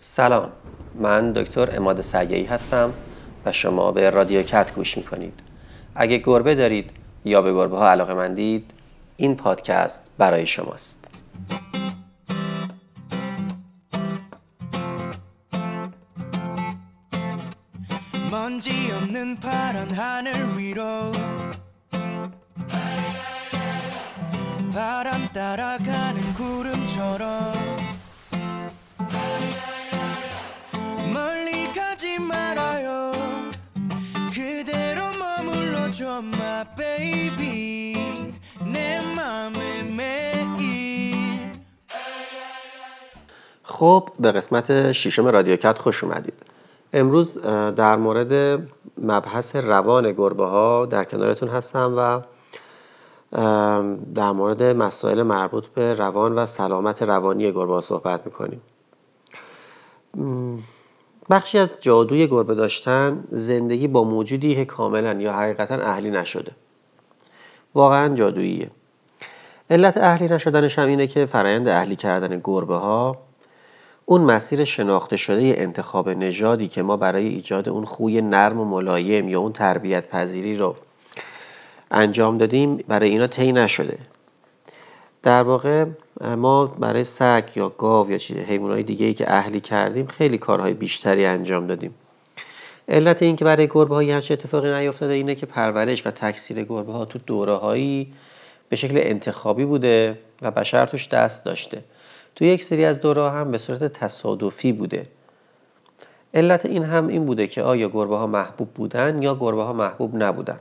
سلام. من دکتر اماد سیعی هستم و شما به رادیو کت گوش می‌کنید. اگه گربه دارید یا به گربه ها علاقه مندید این پادکست برای شماست. خب به قسمت ششم رادیو کت خوش اومدید. امروز در مورد مبحث روان گربه ها در کنارتون هستم و در مورد مسائل مربوط به روان و سلامت روانی گربه ها صحبت می‌کنیم. بخشی از جادوی گربه داشتن زندگی با موجودی کاملا یا حقیقتا اهلی نشده. واقعا جادوییه. علت اهلی نشدنش هم اینه که فرایند اهلی کردن گربه ها اون مسیر شناخته شده انتخاب نژادی که ما برای ایجاد اون خوی نرم و ملایم یا اون تربیت پذیری رو انجام دادیم برای اینا طی نشده. در واقع ما برای سگ یا گاو یا حیوانات دیگه ای که اهلی کردیم خیلی کارهای بیشتری انجام دادیم. علت اینکه برای گربه های همچین اتفاقی نیفتاده اینه که پرورش و تکثیر گربه ها تو دوره هایی به شکل انتخابی بوده و بشر توش دست داشته. تو یک سری از دوره هم به صورت تصادفی بوده. علت این هم این بوده که آیا گربه ها محبوب بودن یا گربه ها محبوب نبودن.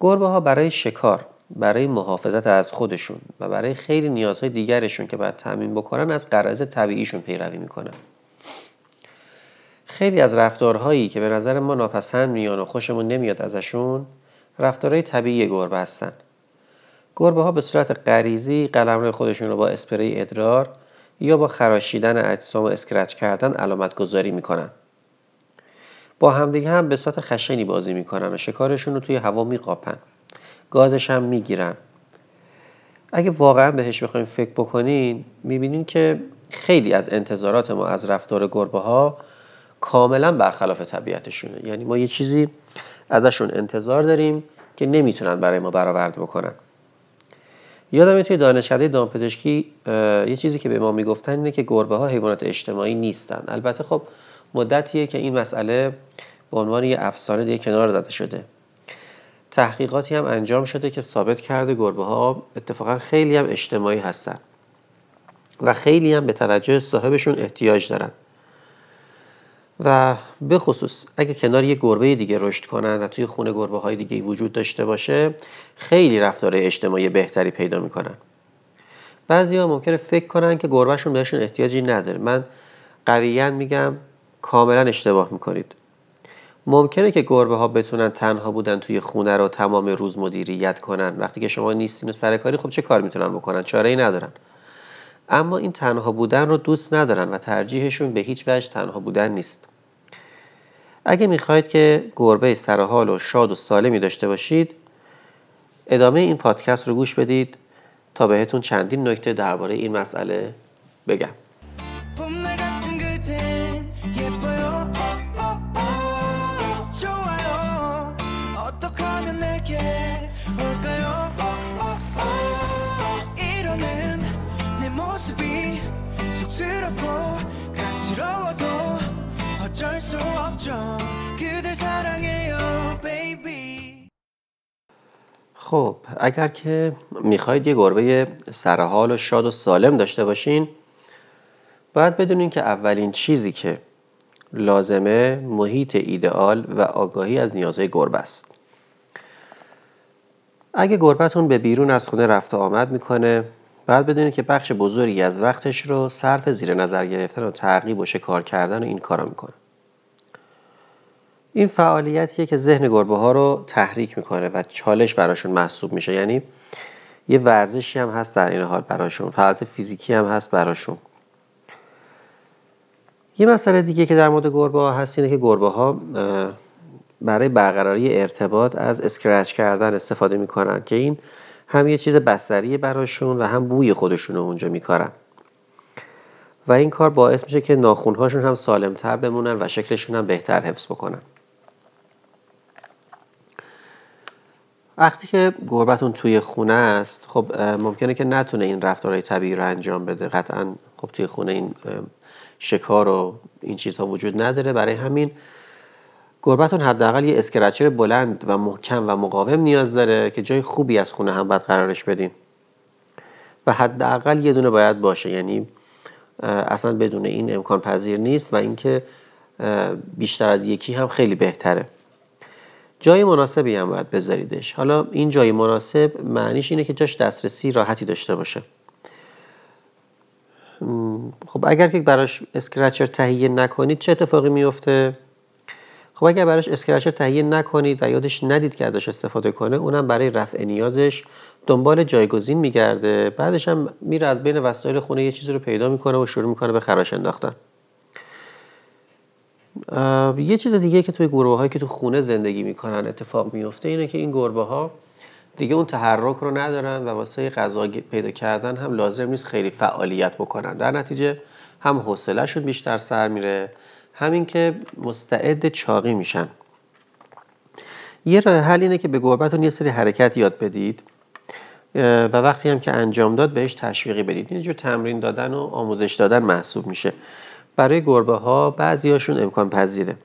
گربه ها برای شکار برای محافظت از خودشون و برای خیلی نیازهای دیگرشون که باید تامین بکنن از قرض طبیعیشون پیروی می‌کنن. خیلی از رفتارهایی که به نظر ما ناپسند میان و خوشمون نمیاد ازشون رفتارهای طبیعی گربه هستن. گربه ها به صورت غریزی قلمرو خودشون رو با اسپری ادرار یا با خراشیدن اجسام و اسکرچ کردن علامت گذاری می‌کنن. با همدیگه هم به صورت خشنی بازی می‌کنن و شکارشون رو توی هوا میقاپن. گازش هم می‌گیرن. اگه واقعا بهش بخوایم فکر بکنین می‌بینین که خیلی از انتظارات ما از رفتار گربه ها کاملا برخلاف طبیعتشونه. یعنی ما یه چیزی ازشون انتظار داریم که نمی‌تونن برای ما برآورده بکنن. یادم توی دانشکده دامپزشکی یه چیزی که به ما می‌گفتن اینه که گربه ها حیوانات اجتماعی نیستن. البته خب مدتیه که این مسئله به عنوان یه افسانه دیگه کنار زده شده. تحقیقاتی هم انجام شده که ثابت کرده گربه ها اتفاقا خیلی هم اجتماعی هستن و خیلی هم به توجه صاحبشون احتیاج دارن. و به خصوص اگه کنار یه گربه دیگه رشد کنن و توی خونه گربه های دیگه وجود داشته باشه خیلی رفتار اجتماعی بهتری پیدا می‌کنن. بعضی ها ممکنه فکر کنن که گربهشون بهشون احتیاجی نداره. من قویا میگم کاملا اشتباه می‌کنید. ممکنه که گربه ها بتونن تنها بودن توی خونه رو تمام روز مدیریت کنن. وقتی که شما نیستین و سر کاری خب چه کار می‌تونن بکنن؟ چاره ای ندارن. اما این تنها بودن رو دوست ندارن و ترجیحشون به هیچ وجه تنها بودن نیست. اگه می‌خواید که گربه سرحال و شاد و سالمی داشته باشید ادامه این پادکست رو گوش بدید تا بهتون چندین نکته درباره این مسئله بگم. خب اگر که می‌خواید یه گربه سرحال و شاد و سالم داشته باشین باید بدونین که اولین چیزی که لازمه محیط ایدئال و آگاهی از نیازهای گربه است. اگه گربتون به بیرون از خونه رفت آمد می‌کنه باید بدونید که بخش بزرگی از وقتش رو صرف زیر نظر گرفتن و تعقیب و شکار کردن و این کارا می‌کنه. این فعالیتیه که ذهن گربه ها رو تحریک می‌کنه و چالش براشون محسوب میشه. یعنی یه ورزشی هم هست در این حال براشون فعالیت فیزیکی هم هست براشون. یه مسئله دیگه که در مورد گربه ها هست اینه که گربه ها برای برقراری ارتباط از اسکرچ کردن استفاده می‌کنن که این هم یه چیز بستری براشون و هم بوی خودشون رو اونجا میکارن. و این کار باعث میشه که ناخونهاشون هم سالمتر بمونن و شکلشون هم بهتر حفظ بکنن. وقتی که گربتون توی خونه است خب ممکنه که نتونه این رفتارهای طبیعی رو انجام بده. قطعا خب توی خونه این شکار و این چیزها وجود نداره. برای همین گربتون حداقل یه اسکرچر بلند و محکم و مقاوم نیاز داره که جای خوبی از خونه هم باید قرارش بدین. و حداقل یه دونه باید باشه. یعنی اصلا بدون این امکان پذیر نیست و اینکه بیشتر از یکی هم خیلی بهتره. جای مناسبی هم باید بذاریدش. حالا این جای مناسب معنیش اینه که جاش دسترسی راحتی داشته باشه. خب اگر که براش scratcher تهیه نکنید چه اتفاقی میفته؟ خب اگر براش scratcher تهیه نکنید و یادش ندید که ازش استفاده کنه اونم برای رفع نیازش دنبال جایگزین میگرده. بعدش هم میره از بین وسایل خونه یه چیزی رو پیدا می‌کنه و شروع می‌کنه به خراش انداختن. یه چیز دیگه که توی گربه هایی که تو خونه زندگی می‌کنن اتفاق میفته اینه که این گربه ها دیگه اون تحرک رو ندارن و واسه غذا پیدا کردن هم لازم نیست خیلی فعالیت بکنن. در نتیجه هم حوصلهشون بیشتر سر میره همین که مستعد چاقی میشن. یه راه حل اینه که به گربتون یه سری حرکت یاد بدید و وقتی هم که انجام داد بهش تشویقی بدید. این جور تمرین دادن و آموزش دادن محسوب میشه. برای گربه ها بعضی هاشون امکان پذیره.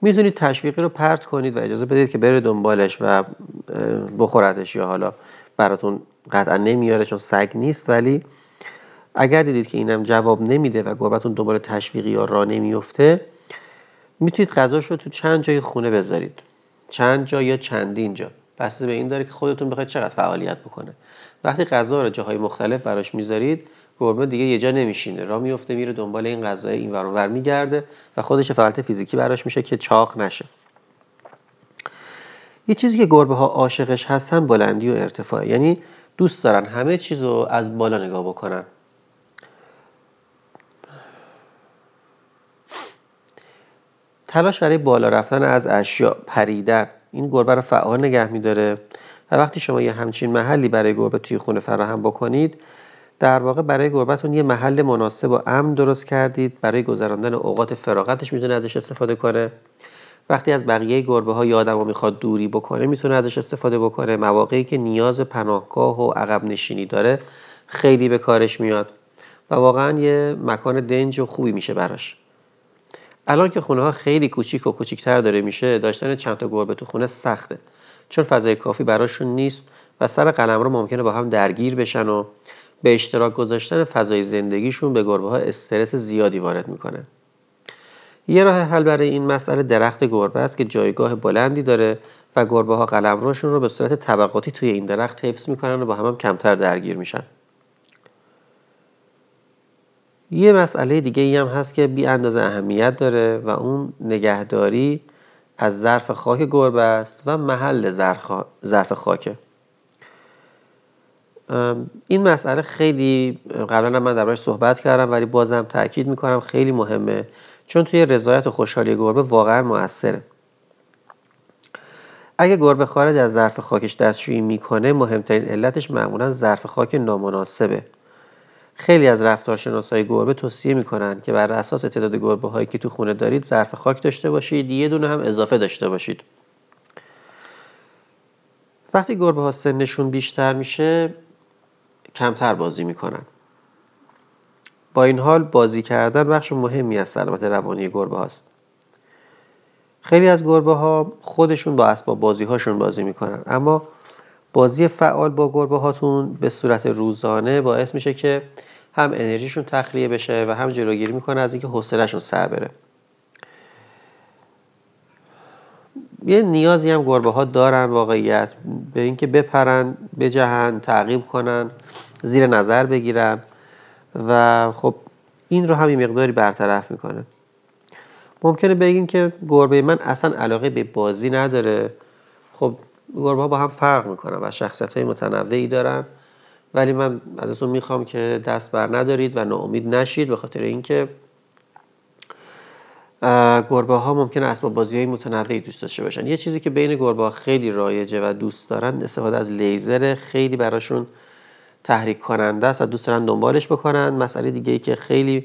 می‌تونید تشویقی رو پرت کنید و اجازه بدید که بره دنبالش و بخوردش یا حالا براتون قطعا نمیاره چون سگ نیست. ولی اگر دیدید که اینم جواب نمیده و گربتون دنبال تشویقی یا راه نمیفته می‌تونید غذاش رو تو چند جای خونه بذارید. چند جا یا چندین جا. بسته به این داره که خودتون بخواید چقدر فعالیت بکنه. وقتی غذا رو جاهای مختلف براش می‌ذارید گربه دیگه یه جا نمیشینه. را میفته میره دنبال این غذای این ور میگرده و خودش فعالیت فیزیکی براش میشه که چاق نشه. یه چیزی که گربه ها عاشقش هستن بلندی و ارتفاع. یعنی دوست دارن همه چیز رو از بالا نگاه بکنن. تلاش برای بالا رفتن از اشیاء پریدن. این گربه رو فعال نگه میداره. و وقتی شما یه همچین محلی برای گربه توی خونه فراهم بکنید در واقع برای گربتون یه محل مناسب و امن درست کردید. برای گذراندن اوقات فراغتش می‌تونه ازش استفاده کنه. وقتی از بقیه گربه ها آدم می‌خواد دوری بکنه می‌تونه ازش استفاده بکنه. مواقعی که نیاز پناهگاه و عقب نشینی داره خیلی به کارش میاد و واقعا یه مکان دنج و خوبی میشه براش. الان که خونه ها خیلی کوچیک و کوچیکتر داره میشه داشتن چند تا گربه تو خونه سخته. چون فضای کافی براشون نیست و سر قلم رو ممکنه با هم درگیر بشن و به اشتراک گذاشتن فضای زندگیشون به گربه ها استرس زیادی وارد می‌کنه. یه راه حل برای این مسئله درخت گربه است که جایگاه بلندی داره و گربه ها قلمروشون رو به صورت طبقاتی توی این درخت حفظ می‌کنن و با هم, هم کمتر درگیر میشن. یه مسئله دیگه ای هم هست که بی اندازه اهمیت داره و اون نگهداری از ظرف خاک گربه است و محل ظرف خاکه. این مسئله خیلی قبلا من دربارش صحبت کردم ولی بازم تاکید می‌کنم خیلی مهمه. چون توی رضایت و خوشحالی گربه واقعا موثره. اگه گربه خارج از ظرف خاکش دستشویی می‌کنه مهمترین علتش معمولا ظرف خاک نامناسبه. خیلی از رفتارشناسای گربه توصیه می‌کنن که بر اساس تعداد گربه هایی که تو خونه دارید ظرف خاک داشته باشید یه دونه هم اضافه داشته باشید. وقتی گربه ها سنشون بیشتر میشه کمتر بازی می‌کنن. با این حال بازی کردن بخش مهمی از سلامت روانی گربه هاست. خیلی از گربه ها خودشون با اسباب بازی هاشون بازی می‌کنن اما بازی فعال با گربه هاتون به صورت روزانه باعث میشه که هم انرژیشون تخلیه بشه و هم جلوگیری می‌کنه از اینکه حوصلهشون سر بره. یه نیازی هم گربه ها دارن واقعیت. به اینکه بپرن بجهن تعقیب کنن زیر نظر بگیرن. و خب این رو هم مقداری برطرف می‌کنه. ممکنه بگین که گربه من اصلا علاقه به بازی نداره. خب گربه ها با هم فرق می‌کنن و شخصیت های متنوعی دارن. ولی من ازتون می‌خوام که دست بر ندارید و ناامید نشید به خاطر اینکه گربه ها ممکنه اسباب بازی های متنوعی دوست داشته باشن. یه چیزی که بین گربه ها خیلی رایجه و دوست دارن استفاده از لیزر خیلی براشون تحریک کننده است و دوست دارن دنبالش بکنن. مسئله دیگه ای که خیلی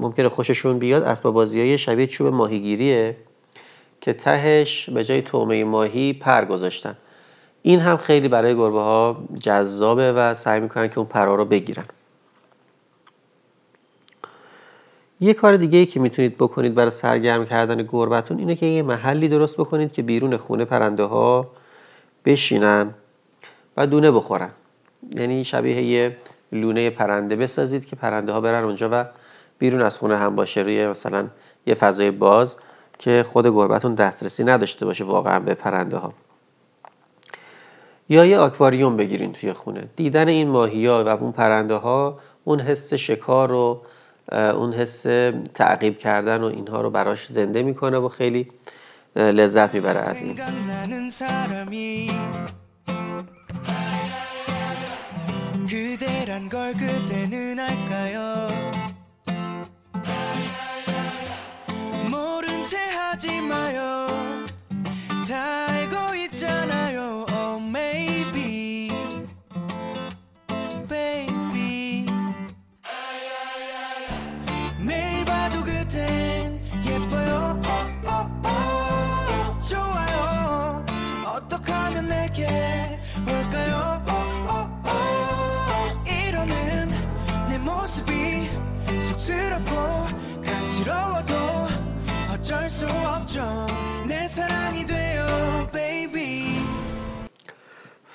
ممکنه خوششون بیاد اسباب بازی های شبیه چوب ماهیگیریه که تهش به جای تومه ماهی پر گذاشتن. این هم خیلی برای گربه ها جذابه و سعی می‌کنن که اون پرها رو بگیرن. یه کار دیگه ای که می‌تونید بکنید برای سرگرم کردن گربتون اینه که یه محلی درست بکنید که بیرون خونه پرنده ها بشینن و دونه بخورن. یعنی شبیه یه لونه پرنده بسازید که پرنده ها برن اونجا و بیرون از خونه هم باشه. روی مثلا یه فضای باز که خود گربتون دسترسی نداشته باشه واقعا به پرنده ها یا یه آکواریوم بگیرین توی خونه. دیدن این ماهی ها و اون پرنده ها اون حس شکار و اون حس تعقیب کردن و اینها رو براش زنده می‌کنه و خیلی لذت می‌بره از این.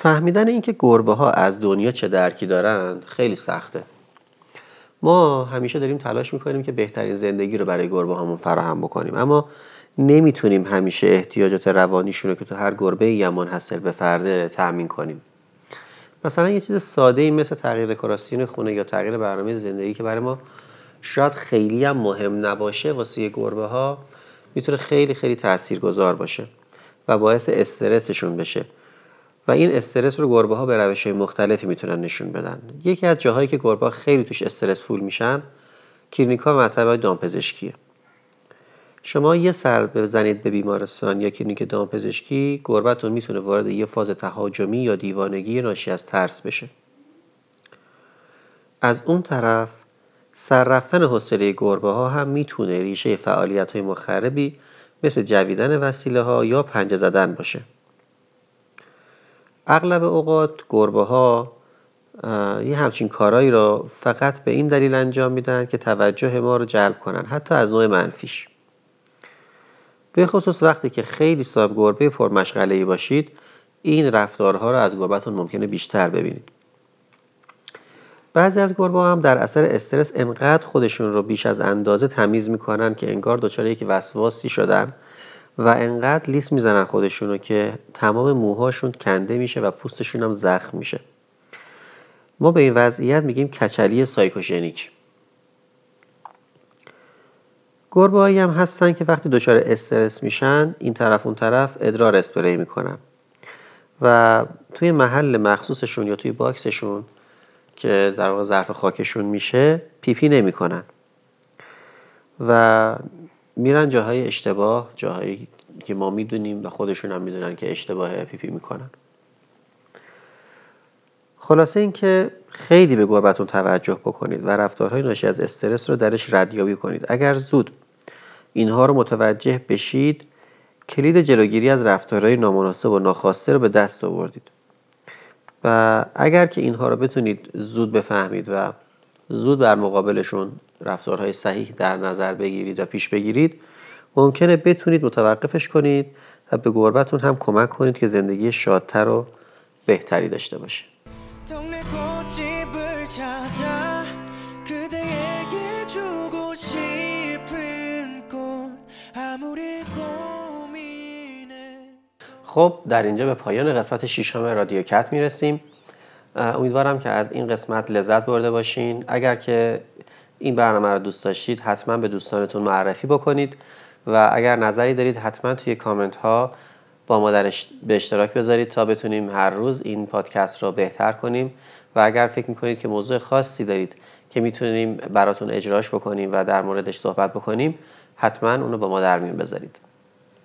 فهمیدن اینکه گربه ها از دنیا چه درکی دارن خیلی سخته. ما همیشه داریم تلاش می‌کنیم که بهترین زندگی رو برای گربه هامون فراهم بکنیم. اما نمی‌تونیم همیشه احتیاجات روانیشون رو که تو هر گربه یا منحصر به فرده تأمین کنیم. مثلا یه چیز ساده ای مثل تغییر دکوراسیون خونه یا تغییر برنامه زندگی که برای ما شاید خیلی هم مهم نباشه واسه گربه ها می‌تونه خیلی خیلی تاثیرگذار باشه و باعث استرسشون بشه. و این استرس رو گربه ها به روش مختلفی می‌تونن نشون بدن. یکی از جاهایی که گربه ها خیلی توش stressful میشن کلینیک ها مطب دامپزشکیه. شما یه سر بزنید به بیمارستان یا کلینیک دامپزشکی گربتون می‌تونه وارد یه فاز تهاجمی یا دیوانگی ناشی از ترس بشه. از اون طرف سر رفتن حوصله گربه ها هم می‌تونه ریشه فعالیت های مخربی مثل جویدن وسیله ها یا پنجه زدن باشه. اغلب اوقات گربه ها یه همچین کارهایی را فقط به این دلیل انجام میدن که توجه ما رو جلب کنن حتی از نوع منفیش. به خصوص وقتی که خیلی صاحب گربه پرمشغله ای باشید این رفتارها رو از گربهتون ممکنه بیشتر ببینید. بعضی از گربه هم در اثر استرس انقدر خودشون رو بیش از اندازه تمیز می‌کنن که انگار دچار یک وسواسی شدن. و انقدر لیس می‌زنن خودشونو که تمام موهاشون کنده میشه و پوستشون هم زخم میشه. ما به این وضعیت میگیم کچلی psychogenic. گربه هم هستن که وقتی دچار استرس میشن این طرف اون طرف ادرار اسپری می‌کنن. و توی محل مخصوصشون یا توی box شون که در واقع ظرف خاکشون میشه پیپی نمی‌کنن. و میرن جاهای اشتباه جاهایی که ما می‌دونیم و خودشون هم می‌دونن که اشتباه پیپی می‌کنن. خلاصه اینکه خیلی به گربتون توجه بکنید و رفتارهای ناشی از استرس رو درش ردیابی کنید. اگر زود اینها رو متوجه بشید کلید جلوگیری از رفتارهای نامناسب و ناخواسته رو به دست آوردید. و اگر که اینها رو بتونید زود بفهمید و زود بر مقابلشون رفتارهای صحیح در نظر بگیرید و پیش بگیرید. ممکنه بتونید متوقفش کنید و به گربتون هم کمک کنید که زندگی شادتر و بهتری داشته باشه. خب در اینجا به پایان قسمت ششم رادیو کت می‌رسیم. امیدوارم که از این قسمت لذت برده باشین. اگر که این برنامه رو دوست داشتید حتما به دوستانتون معرفی بکنید و اگر نظری دارید حتما توی کامنت ها با ما درش به اشتراک بذارید تا بتونیم هر روز این پادکست رو بهتر کنیم. و اگر فکر می‌کنید که موضوع خاصی دارید که می‌تونیم براتون اجراش بکنیم و در موردش صحبت بکنیم حتما اونو با ما در میون بذارید.